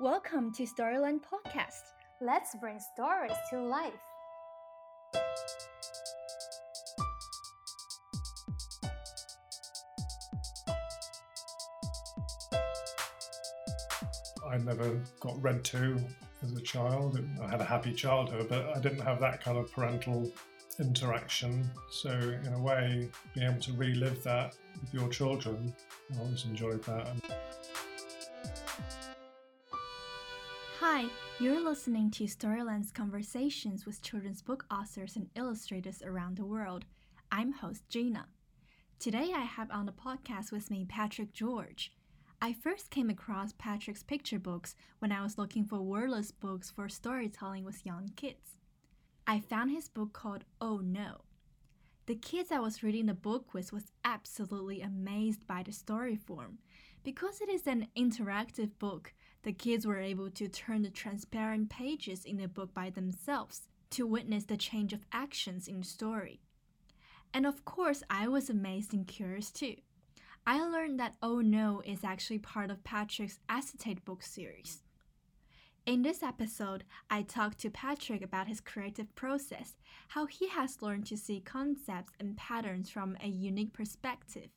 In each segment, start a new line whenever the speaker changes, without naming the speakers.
Welcome to Storyland Podcast.
Let's bring stories to life.
I never got read to as a child. I had a happy childhood, but I didn't have that kind of parental interaction. So, in a way, being able to relive that with your children, I always enjoyed that.
Hi, you're listening to Storyland's conversations with children's book authors and illustrators around the world. I'm host Gina. Today I have on the podcast with me Patrick George. I first came across Patrick's picture books when I was looking for wordless books for storytelling with young kids. I found his book called Oh No. The kids I was reading the book with was absolutely amazed by the story form. Because it is an interactive book, the kids were able to turn the transparent pages in the book by themselves to witness the change of actions in the story. And of course, I was amazed and curious too. I learned that Oh No is actually part of Patrick's acetate book series. In this episode, I talked to Patrick about his creative process, how he has learned to see concepts and patterns from a unique perspective,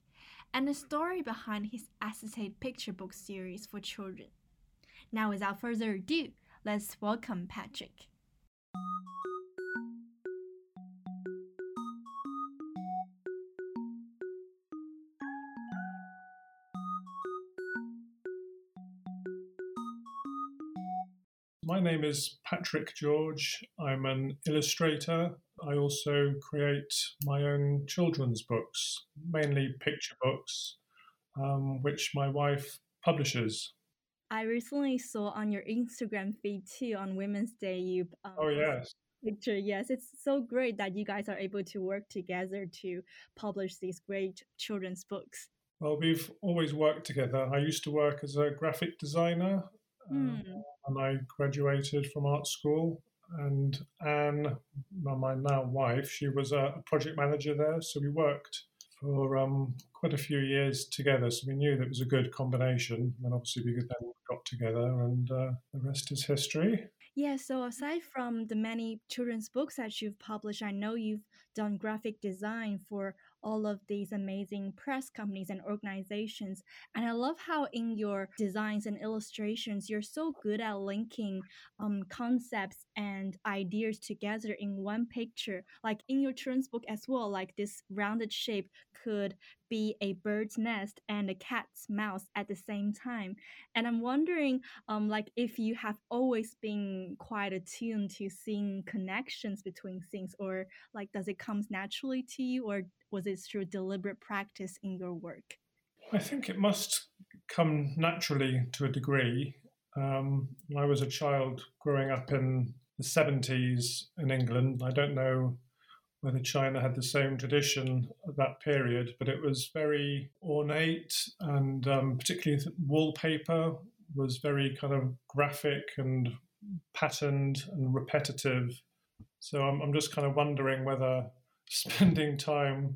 and the story behind his acetate picture book series for children. Now, without further ado, let's welcome Patrick.
My name is Patrick George. I'm an illustrator. I also create my own children's books, mainly picture books, um, which my wife publishes.
I recently saw on your Instagram feed too on Women's Day you um,
oh yes
picture yes it's so great that you guys are able to work together to publish these great children's books.
Well, we've always worked together. I used to work as a graphic designer
Mm.
and I graduated from art school. And Anne, my now wife, she was a project manager there. So we worked for um, quite a few years together. So we knew that was a good combination. And obviously we then got together, and uh, the rest is history.
Yeah, so aside from the many children's books that you've published, I know you've done graphic design for all of these amazing press companies and organizations. And I love how in your designs and illustrations, you're so good at linking um, concepts and ideas together in one picture. Like in your children's book as well, like this rounded shape could be a bird's nest and a cat's mouth at the same time. And I'm wondering, um, like if you have always been quite attuned to seeing connections between things, or like does it come naturally to you, or was it through deliberate practice in your work?
I think it must come naturally to a degree. Um, when I was a child growing up in the 70s in England, I don't know whether China had the same tradition at that period, but it was very ornate and um, particularly wallpaper was very kind of graphic and patterned and repetitive. So I'm, I'm just kind of wondering whether spending time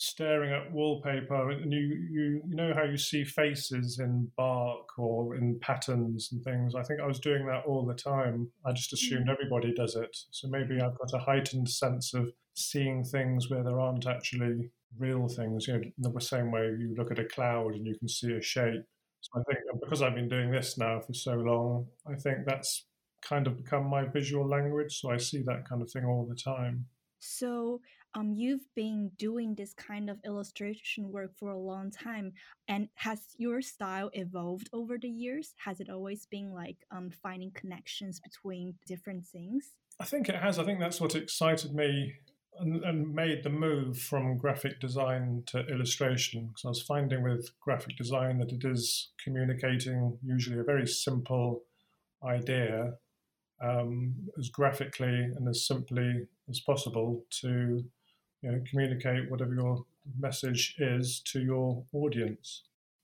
staring at wallpaper and you, you you know how you see faces in bark or in patterns and things? I think i was doing that all the time. I just assumed
Mm.
everybody does it. So maybe i've got a heightened sense of seeing things where there aren't actually real things you know the same way you look at a cloud and you can see a shape. So i think because i've been doing this now for so long i think that's kind of become my visual language. So i see that kind of thing all the time.
So, um, you've been doing this kind of illustration work for a long time, and has your style evolved over the years? Has it always been like um, finding connections between different things?
I think it has. I think that's what excited me and, and made the move from graphic design to illustration. Because I was finding with graphic design that it is communicating usually a very simple idea um, as graphically and as simply as possible to you know, communicate whatever your message is to your audience.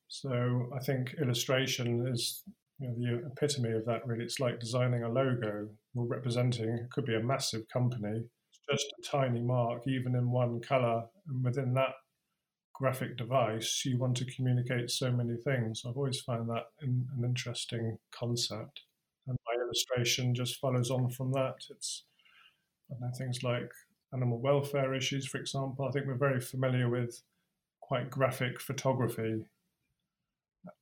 So I think illustration is you know, the epitome of that. Really, it's like designing a logo or representing. It could be a massive company. It's just a tiny mark, even in one color, and within that graphic device, you want to communicate so many things. I've always found that an, an interesting concept. And my illustration just follows on from that. It's know, things like animal welfare issues, for example. I think we're very familiar with quite graphic photography,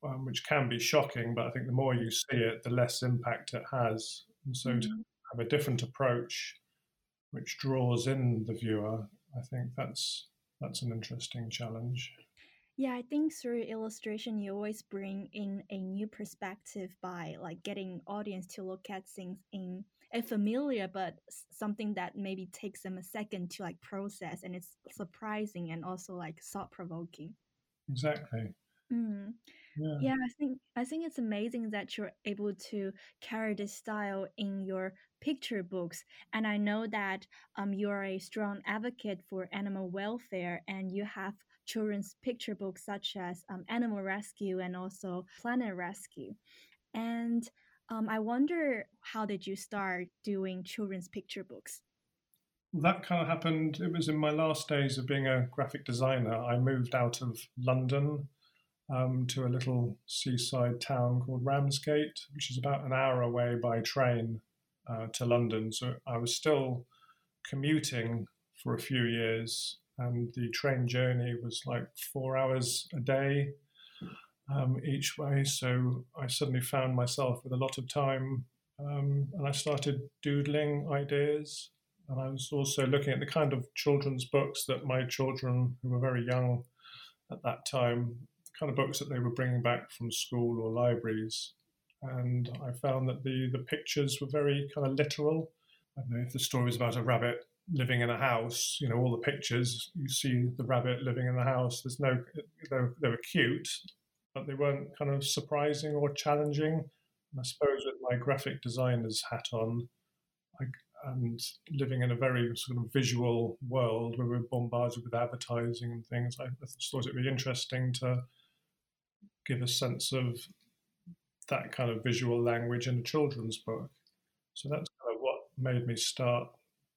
um, which can be shocking, but I think the more you see it, the less impact it has. And so mm-hmm. to have a different approach which draws in the viewer, I think that's that's an interesting challenge.
Yeah, I think through illustration, you always bring in a new perspective by like getting audience to look at things in familiar, but something that maybe takes them a second to like process, and it's surprising and also like thought provoking.
Exactly.
Mm. Yeah. yeah, I think I think it's amazing that you're able to carry this style in your picture books. And I know that um, you're a strong advocate for animal welfare, and you have children's picture books such as um, Animal Rescue and also Planet Rescue. And um, I wonder how did you start doing children's picture books?
That kind of happened. It was in my last days of being a graphic designer. I moved out of London um, to a little seaside town called Ramsgate, which is about an hour away by train uh, to London. So I was still commuting for a few years, and the train journey was like four hours a day um, each way. So I suddenly found myself with a lot of time, um, and I started doodling ideas. And I was also looking at the kind of children's books that my children, who were very young at that time, the kind of books that they were bringing back from school or libraries and I found that the the pictures were very kind of literal. I don't know if the story was about a rabbit living in a house. You know, all the pictures you see the rabbit living in the house. There's no they were cute, but they weren't kind of surprising or challenging. And I suppose with my graphic designer's hat on, I, and living in a very sort of visual world where we're bombarded with advertising and things, I, I thought it'd be interesting to give a sense of that kind of visual language in a children's book. So that's kind of what made me start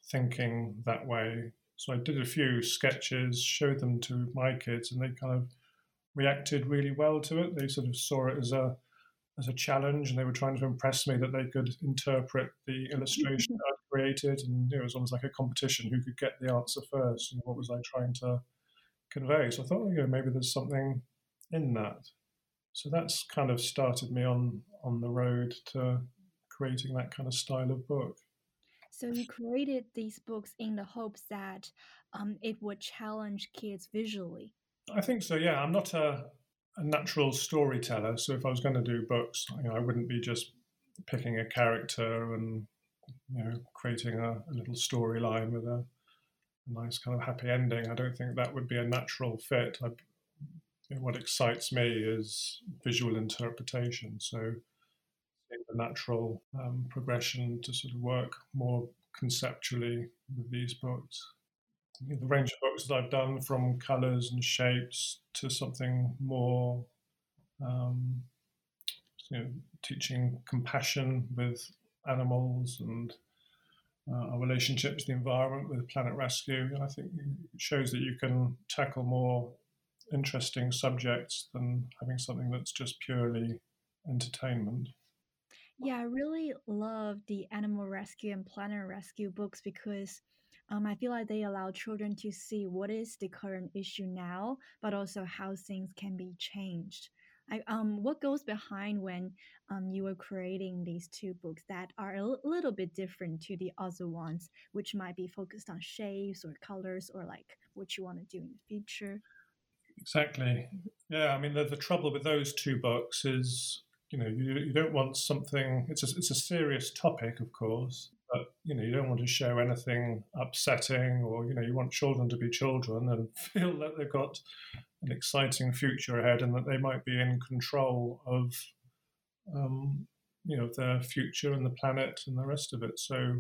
thinking that way. So I did a few sketches, showed them to my kids, and they kind of reacted really well to it. They sort of saw it as a as a challenge, and they were trying to impress me that they could interpret the illustration I'd created, and it was almost like a competition who could get the answer first, and what was I trying to convey. So I thought, you know, maybe there's something in that. So that's kind of started me on on the road to creating that kind of style of book.
So you created these books in the hopes that um, it would challenge kids visually.
I think so. Yeah, I'm not a, a natural storyteller, so if I was going to do books, you know, I wouldn't be just picking a character and you know creating a, a little storyline with a, nice kind of happy ending. I don't think that would be a natural fit. I what excites me is visual interpretation. So the natural um, progression to sort of work more conceptually with these books. The range of books that I've done from colors and shapes to something more, um, you know, teaching compassion with animals and uh, our relationship to the environment with Planet Rescue. I think it shows that you can tackle more interesting subjects than having something that's just purely entertainment.
Yeah, I really love the Animal Rescue and Planet Rescue books because um, I feel like they allow children to see what is the current issue now, but also how things can be changed. I, um, what goes behind when um, you were creating these two books that are a l- little bit different to the other ones, which might be focused on shapes or colors or like what you want to do in the future?
Exactly. Yeah, I mean, the, the trouble with those two books is, you know, you, you don't want something. It's a, it's a serious topic, of course, but you know, you don't want to show anything upsetting, or you know, you want children to be children and feel that they've got an exciting future ahead, and that they might be in control of, um, you know, their future and the planet and the rest of it. So.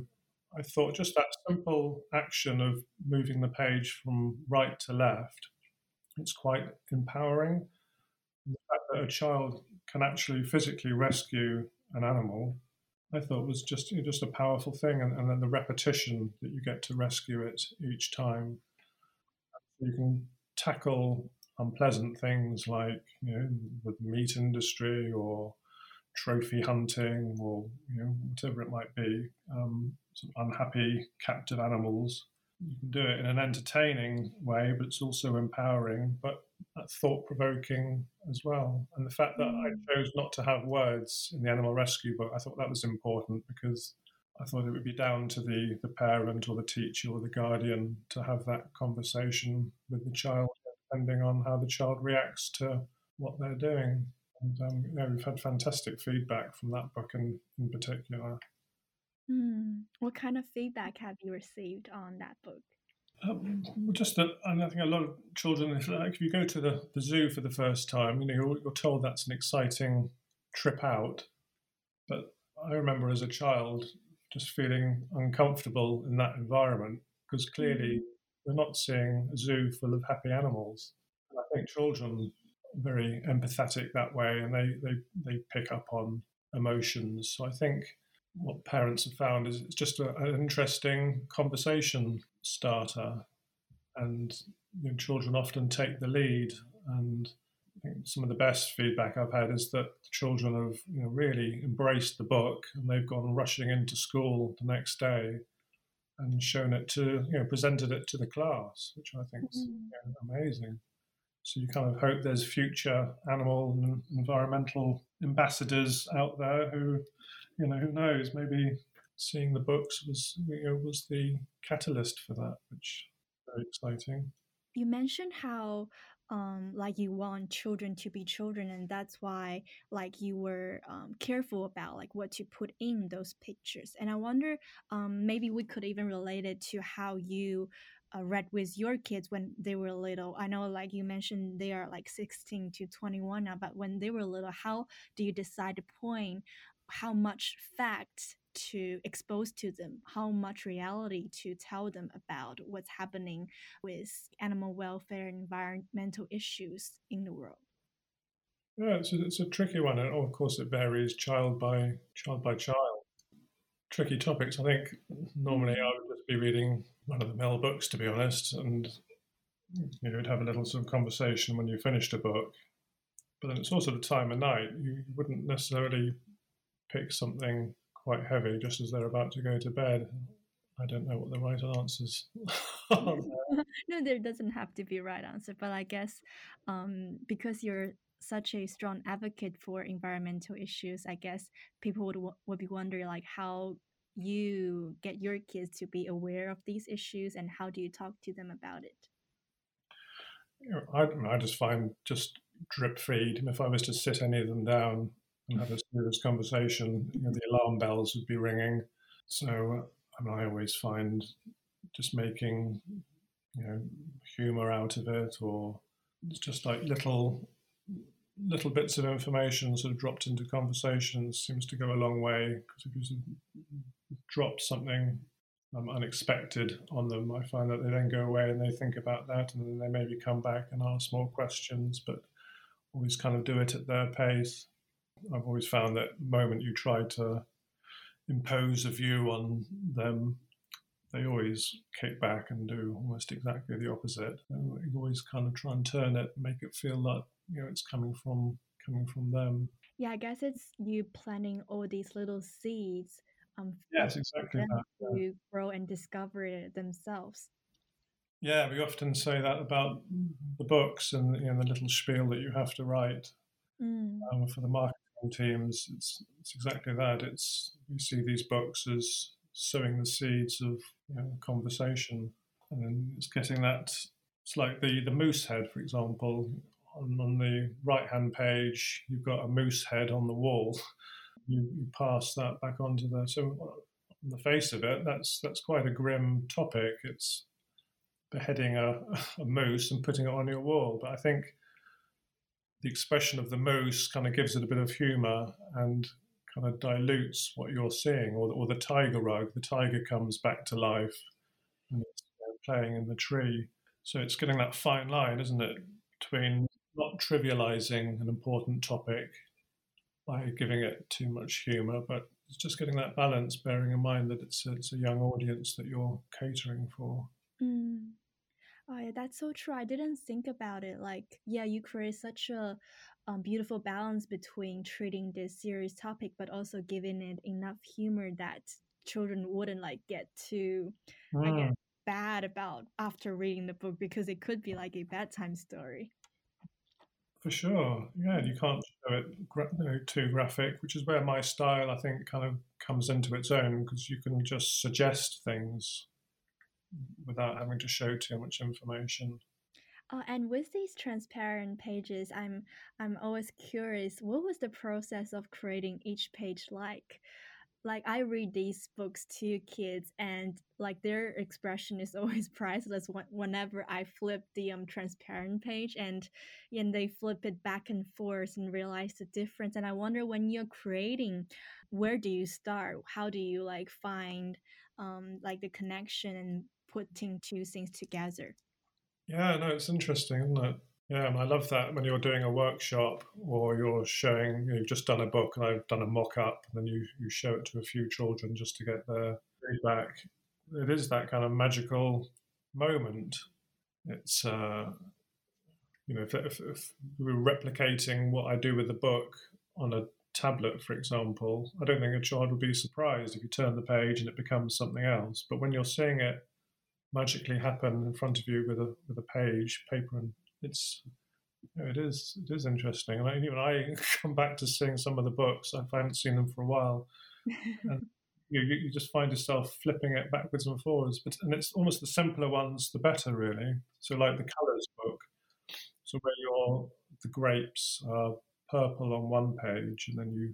I thought just that simple action of moving the page from right to left it's quite empowering. The fact that a child can actually physically rescue an animal, I thought was just you know, just a powerful thing, and, and, then the repetition that you get to rescue it each time. You can tackle unpleasant things like you know the meat industry or trophy hunting or you know whatever it might be, um, unhappy captive animals. You can do it in an entertaining way, but it's also empowering, but thought provoking as well. And the fact that I chose not to have words in the animal rescue book, I thought that was important because I thought it would be down to the, the parent or the teacher or the guardian to have that conversation with the child, depending on how the child reacts to what they're doing. And um, yeah, we've had fantastic feedback from that book in, in particular.
Mm. What kind of feedback have you received on that book?
Um, just that, and I think a lot of children, if, like, if you go to the, the zoo for the first time, you know, you're, you're told that's an exciting trip out. But I remember as a child just feeling uncomfortable in that environment because clearly we're not seeing a zoo full of happy animals. And I think children are very empathetic that way and they, they, they pick up on emotions. So I think what parents have found is it's just a, an interesting conversation starter. And you know, children often take the lead and I think some of the best feedback I've had is that children have you know, really embraced the book and they've gone rushing into school the next day and shown it to, you know, presented it to the class, which I think is mm-hmm. know, amazing. So you kind of hope there's future animal and environmental ambassadors out there who, you know, who knows, maybe seeing the books was, you know, was the catalyst for that, which very exciting.
You mentioned how um like you want children to be children and that's why like you were um, careful about like what to put in those pictures and i wonder um maybe we could even relate it to how you uh, read with your kids when they were little? I know like you mentioned they are like 16 to 21 now but when they were little how do you decide to point how much fact to expose to them? How much reality to tell them about what's happening with animal welfare and environmental issues in the world?
Yeah it's a, it's a tricky one and of course it varies child by child by child tricky topics. I think normally i would just be reading one of the mill books to be honest and you know, would have a little sort of conversation when you finished a book. But then it's also the time of night. You wouldn't necessarily pick something quite heavy just as they're about to go to bed. I don't know what the right answers
no, there doesn't have to be right answer, but I guess um, because you're such a strong advocate for environmental issues, I guess people would would be wondering like how you get your kids to be aware of these issues and how do you talk to them about it?
Know, I, I just find just drip feed. If I was to sit any of them down and have a serious conversation, you know, the alarm bells would be ringing. So uh, I, mean, I always find just making you know humor out of it, or it's just like little little bits of information sort of dropped into conversations seems to go a long way because if you sort of drop something um, unexpected on them, I find that they then go away and they think about that, and then they maybe come back and ask more questions, but always kind of do it at their pace. I've always found that the moment you try to impose a view on them, they always kick back and do almost exactly the opposite. You always kind of try and turn it, make it feel like you know it's coming from coming from them.
Yeah, I guess it's you planting all these little seeds.
Um, yes, exactly that.
To yeah. grow and discover it themselves.
Yeah, we often say that about the books and you know, the little spiel that you have to write mm. um, for the marketing teams, it's, it's exactly that. It's you see these books as sowing the seeds of you know, conversation, and then it's getting that. It's like the the moose head, for example. On, on the right hand page, you've got a moose head on the wall. You, you pass that back onto the so on the face of it, that's that's quite a grim topic. It's beheading a, a moose and putting it on your wall. But I think the expression of the moose kind of gives it a bit of humor and kind of dilutes what you're seeing, or, or the tiger rug. The tiger comes back to life and it's playing in the tree. So it's getting that fine line, isn't it, between not trivializing an important topic by giving it too much humor, but it's just getting that balance, bearing in mind that it's a, it's a young audience that you're catering for.
Mm. Oh, yeah, that's so true. I didn't think about it. Like, yeah, you create such a um, beautiful balance between treating this serious topic, but also giving it enough humor that children wouldn't like get too, I guess,
Mm,
bad about after reading the book because it could be like a bedtime story.
for sure. Yeah, you can't show it gra- you know, too graphic, which is where my style, I think, kind of comes into its own because you can just suggest things without having to show too much information.
Oh, and with these transparent pages, I'm I'm always curious, what was the process of creating each page like? Like I read these books to kids and like their expression is always priceless whenever I flip the um transparent page and and they flip it back and forth and realize the difference. And I wonder when you're creating, where do you start? How do you like find um like the connection and putting two things together?
Yeah, no, it's interesting, isn't it? Yeah, and I love that when you're doing a workshop or you're showing, you you've just done a book and I've done a mock up, and then you, you show it to a few children just to get their feedback. It is that kind of magical moment. It's, uh, you know, if, if, if we're replicating what I do with the book on a tablet, for example, I don't think a child would be surprised if you turn the page and it becomes something else. But when you're seeing it magically happen in front of you with a with a page, paper, and it's you know, it is it is interesting. And I, even I come back to seeing some of the books. I haven't seen them for a while, and you, you you just find yourself flipping it backwards and forwards. But and it's almost the simpler ones, the better, really. So like the colours book, so where your the grapes are purple on one page, and then you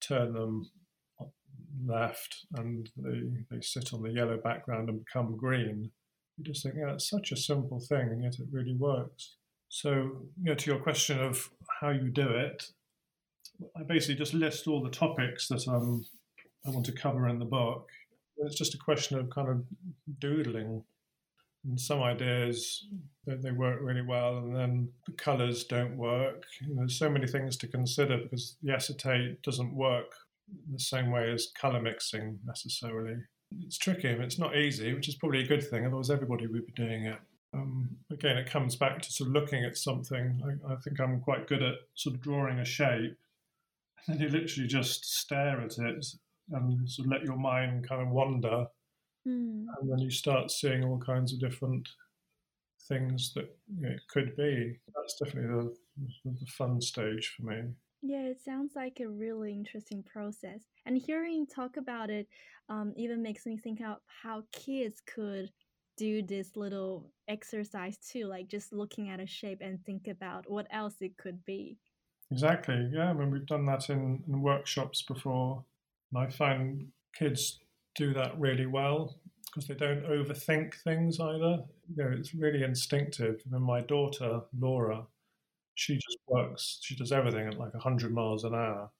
turn them left and they, they sit on the yellow background and become green. You just think, yeah, it's such a simple thing, and yet it really works. So, you know, to your question of how you do it, I basically just list all the topics that um, I want to cover in the book. It's just a question of kind of doodling. And some ideas they, they work really well, and then the colours don't work. There's so many things to consider because the acetate doesn't work the same way as colour mixing necessarily. It's tricky and it's not easy, which is probably a good thing, otherwise, everybody would be doing it. Um, again, it comes back to sort of looking at something. I, I, think I'm quite good at sort of drawing a shape, and you literally just stare at it and sort of let your mind kind of wander,
Mm.
and then you start seeing all kinds of different things that you know, it could be. That's definitely the, the fun stage for me.
Yeah, it sounds like a really interesting process. And hearing you talk about it um, even makes me think of how kids could do this little exercise too, like just looking at a shape and think about what else it could be.
Exactly. Yeah, I mean, we've done that in, in workshops before, and I find kids do that really well because they don't overthink things either. You know, it's really instinctive. I mean, my daughter Laura, she just works. She does everything at like hundred miles an hour,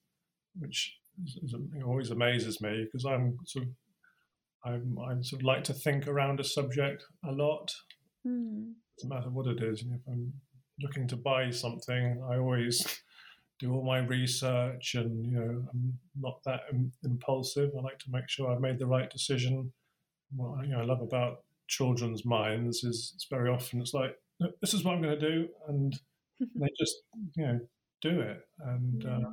which is, is, always amazes me because I'm sort of I'm, I sort of like to think around a subject a lot.
Mm.
Doesn't matter what it is. If I'm looking to buy something, I always do all my research, and you know, I'm not that Im- impulsive. I like to make sure I've made the right decision. What you know, I love about children's minds is it's very often it's like this is what I'm going to do, and they just you know do it, and
Yeah.
uh,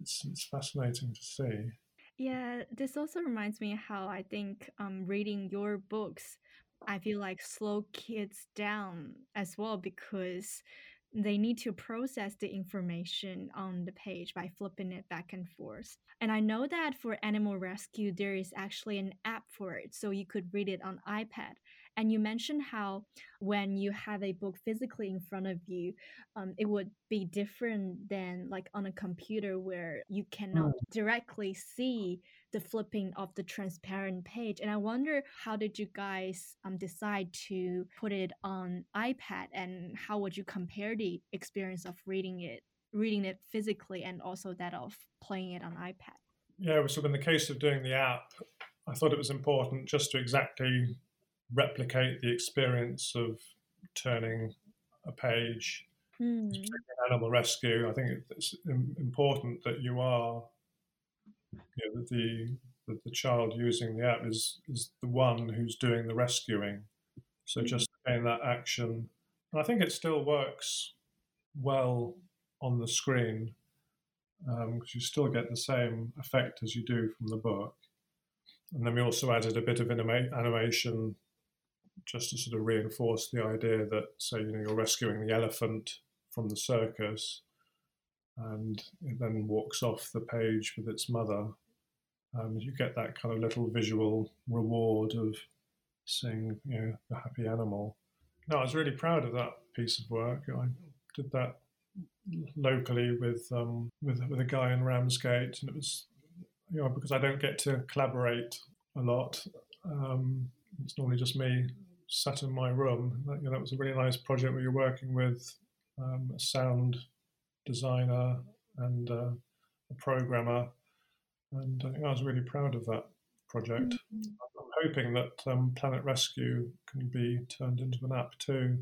it's it's fascinating to see.
Yeah, this also reminds me how I think um, reading your books, I feel like slow kids down as well because they need to process the information on the page by flipping it back and forth. And I know that for animal rescue, there is actually an app for it, so you could read it on iPad. And you mentioned how when you have a book physically in front of you, um, it would be different than like on a computer where you cannot directly see the flipping of the transparent page. And I wonder how did you guys um, decide to put it on iPad and how would you compare the experience of reading it reading it physically and also that of playing it on iPad?
Yeah, so in the case of doing the app, I thought it was important just to exactly replicate the experience of turning a page
Hmm.
animal rescue. I think it's important that you are, you know, that the that the child using the app is is the one who's doing the rescuing. So
Mm.
just getting that action. And I think it still works well on the screen because um, you still get the same effect as you do from the book. And then we also added a bit of anima- animation just to sort of reinforce the idea that, say, you know, you're rescuing the elephant from the circus, and it then walks off the page with its mother. Um, you get that kind of little visual reward of seeing, you know, the happy animal. No, I was really proud of that piece of work. I did that locally with um, with with a guy in Ramsgate, and it was you know because I don't get to collaborate a lot. Um, it's normally just me sat in my room. That, you know, that was a really nice project where you're working with um, a sound designer and uh, a programmer, and I, I was really proud of that project. Mm-hmm. I'm hoping that um, Planet Rescue can be turned into an app too.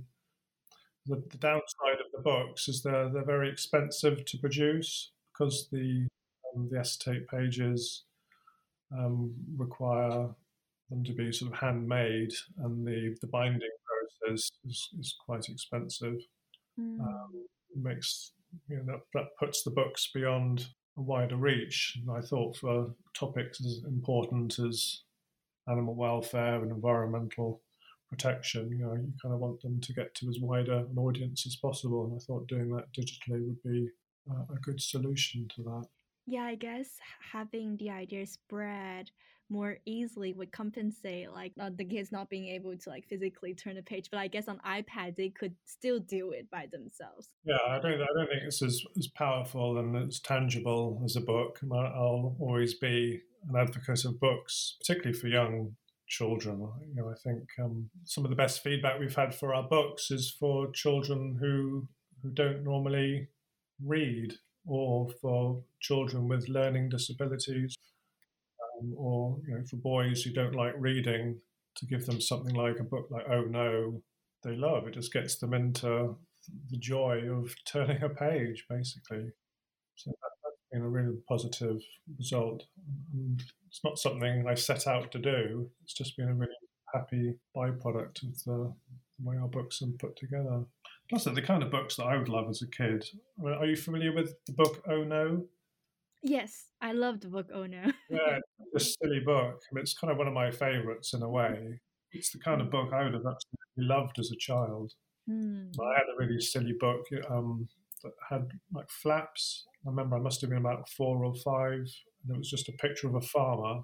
The, the, downside of the books is they're they're very expensive to produce because the um, the acetate pages um, require them to be sort of handmade, and the, the binding process is, is quite expensive. Mm. Um, makes you know that, that puts the books beyond a wider reach. And I thought for topics as important as animal welfare and environmental protection, you know, you kind of want them to get to as wider an audience as possible. And I thought doing that digitally would be uh, a good solution to that.
Yeah, I guess having the idea spread more easily would compensate like uh, the kids not being able to like physically turn the page but i guess on ipad they could still do it by themselves.
Yeah i don't i don't think it's as, as powerful and as tangible as a book i'll always be an advocate of books particularly for young children. You know i think um, some of the best feedback we've had for our books is for children who who don't normally read or for children with learning disabilities um, or you know, for boys who don't like reading, to give them something like a book like Oh No, they love. It just gets them into the joy of turning a page, basically. So that, has been a really positive result. And it's not something I set out to do. It's just been a really happy byproduct of the, the way our books are put together. Plus, they're the kind of books that I would love as a kid. Are you familiar with the book Oh No?
Yes, I love the book Oh No.
yeah, it's a silly book. I mean, it's kind of one of my favourites in a way. It's the kind of book I would have absolutely loved as a child. Mm. I had a really silly book um, that had like flaps. I remember I must have been about four or five, and it was just a picture of a farmer.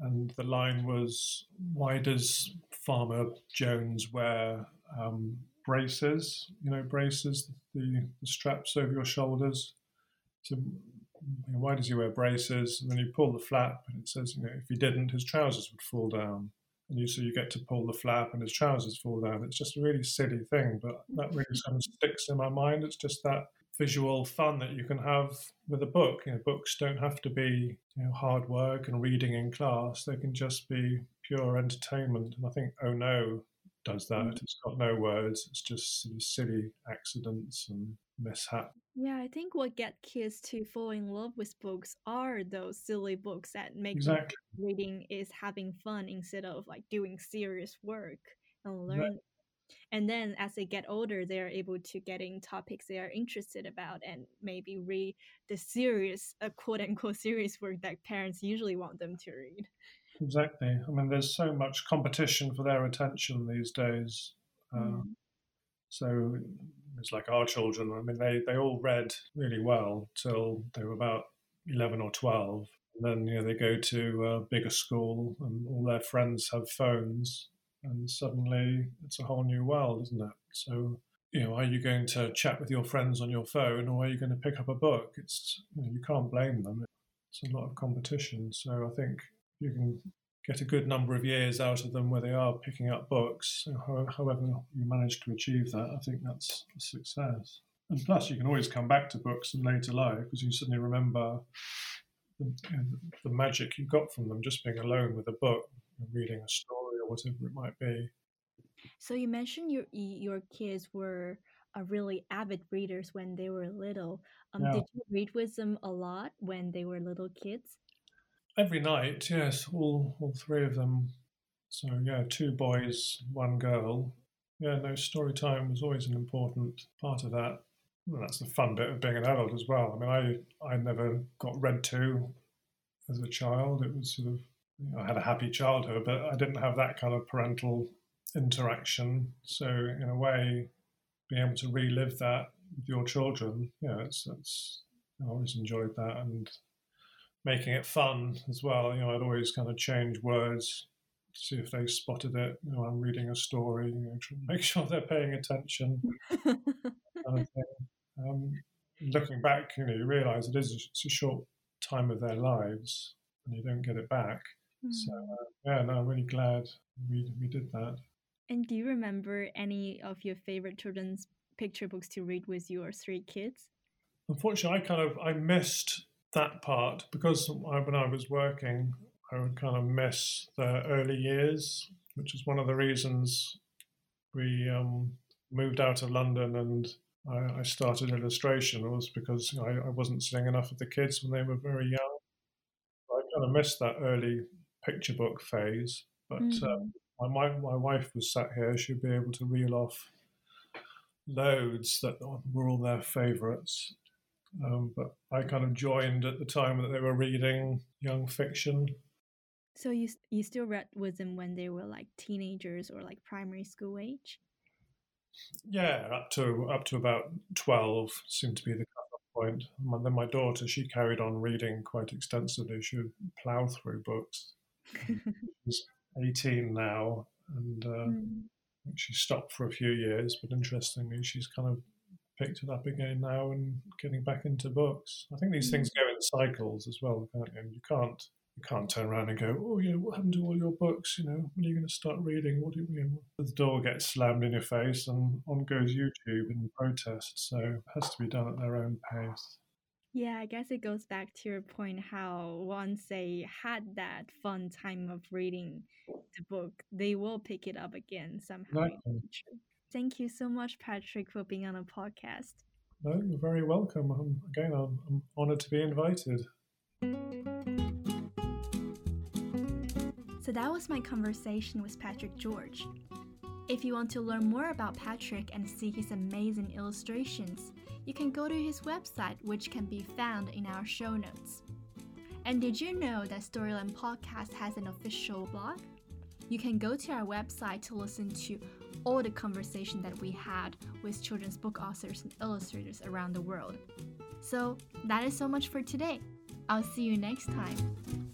And the line was, Why does Farmer Jones wear um, braces? You know, braces, the, the straps over your shoulders to why does he wear braces? And then you pull the flap, and it says, you know, if he didn't, his trousers would fall down. And you so you get to pull the flap, and his trousers fall down. It's just a really silly thing, but that really kind of sticks in my mind. It's just that visual fun that you can have with a book. You know, books don't have to be you know, hard work and reading in class. They can just be pure entertainment. And I think Oh No does that. Mm. It's got no words. It's just sort of silly accidents and mishap.
Yeah, I think what get kids to fall in love with books are those silly books that make
exactly.
reading is having fun instead of like doing serious work and learn. Right. And then as they get older, they are able to get in topics they are interested about and maybe read the serious, uh, quote unquote, serious work that parents usually want them to read.
Exactly. I mean, there's so much competition for their attention these days. mm. So it's like our children. I mean, they, they all read really well till they were about 11 or 12. And then, you know, they go to a bigger school and all their friends have phones. And suddenly it's a whole new world, isn't it? So, you know, are you going to chat with your friends on your phone or are you going to pick up a book? It's, you, know, you can't blame them. It's a lot of competition. So I think you can get a good number of years out of them where they are picking up books. However you manage to achieve that, I think that's a success. And plus, you can always come back to books in later life because you suddenly remember the, the, magic you got from them just being alone with a book, reading a story or whatever it might be.
So you mentioned your your kids were a really avid readers when they were little. Um, yeah. Did you read with them a lot when they were little kids?
Every night, yes, all all three of them. So yeah, two boys, one girl. yeah, no, story time was always an important part of that. Well, that's the fun bit of being an adult as well. I mean, I I never got read to as a child. It was sort of you know, I had a happy childhood, but I didn't have that kind of parental interaction. So in a way, being able to relive that with your children, yeah, it's, it's I always enjoyed that and making it fun as well. You know, I'd always kind of change words to see if they spotted it. You know, I'm reading a story, you know, make sure they're paying attention. kind of um, looking back, you know, you realise it is it's a short time of their lives, and you don't get it back. Mm. So hmm. uh, yeah, no, I'm really glad we we did that.
And do you remember any of your favorite children's picture books to read with your three kids?
Unfortunately, I kind of I missed that part because I, when I was working, I would kind of miss the early years, which is one of the reasons we um, moved out of London and I, I started illustration was because I, I, wasn't seeing enough of the kids when they were very young. I kind of missed that early picture book phase, but mm-hmm. um, my, my wife was sat here, she'd be able to reel off loads that were all their favourites. Um, but I kind of joined at the time that they were reading young fiction.
So you you still read with them when they were like teenagers or like primary school age?
Yeah, up to up to about twelve seemed to be the cut-off point. And then my daughter, she carried on reading quite extensively. She would plough through books. She's eighteen now, and uh, mm. she stopped for a few years. But interestingly, she's kind of picked it up again now and getting back into books. I think these mm. things go in cycles as well, can't you? And you can't you can't turn around and go, oh, yeah, what happened to all your books? You know, when are you going to start reading? What do you, you know, the door gets slammed in your face and on goes YouTube in protest. So it has to be done at their own pace.
Yeah, I guess it goes back to your point how once they had that fun time of reading the book, they will pick it up again somehow. Exactly. Thank you so much, Patrick, for being on a podcast.
No, you're very welcome. I'm, again, I'm, I'm honored to be invited.
So that was my conversation with Patrick George. If you want to learn more about Patrick and see his amazing illustrations, you can go to his website, which can be found in our show notes. And did you know that Storyland Podcast has an official blog? You can go to our website to listen to all the conversation that we had with children's book authors and illustrators around the world. So that is so much for today. I'll see you next time.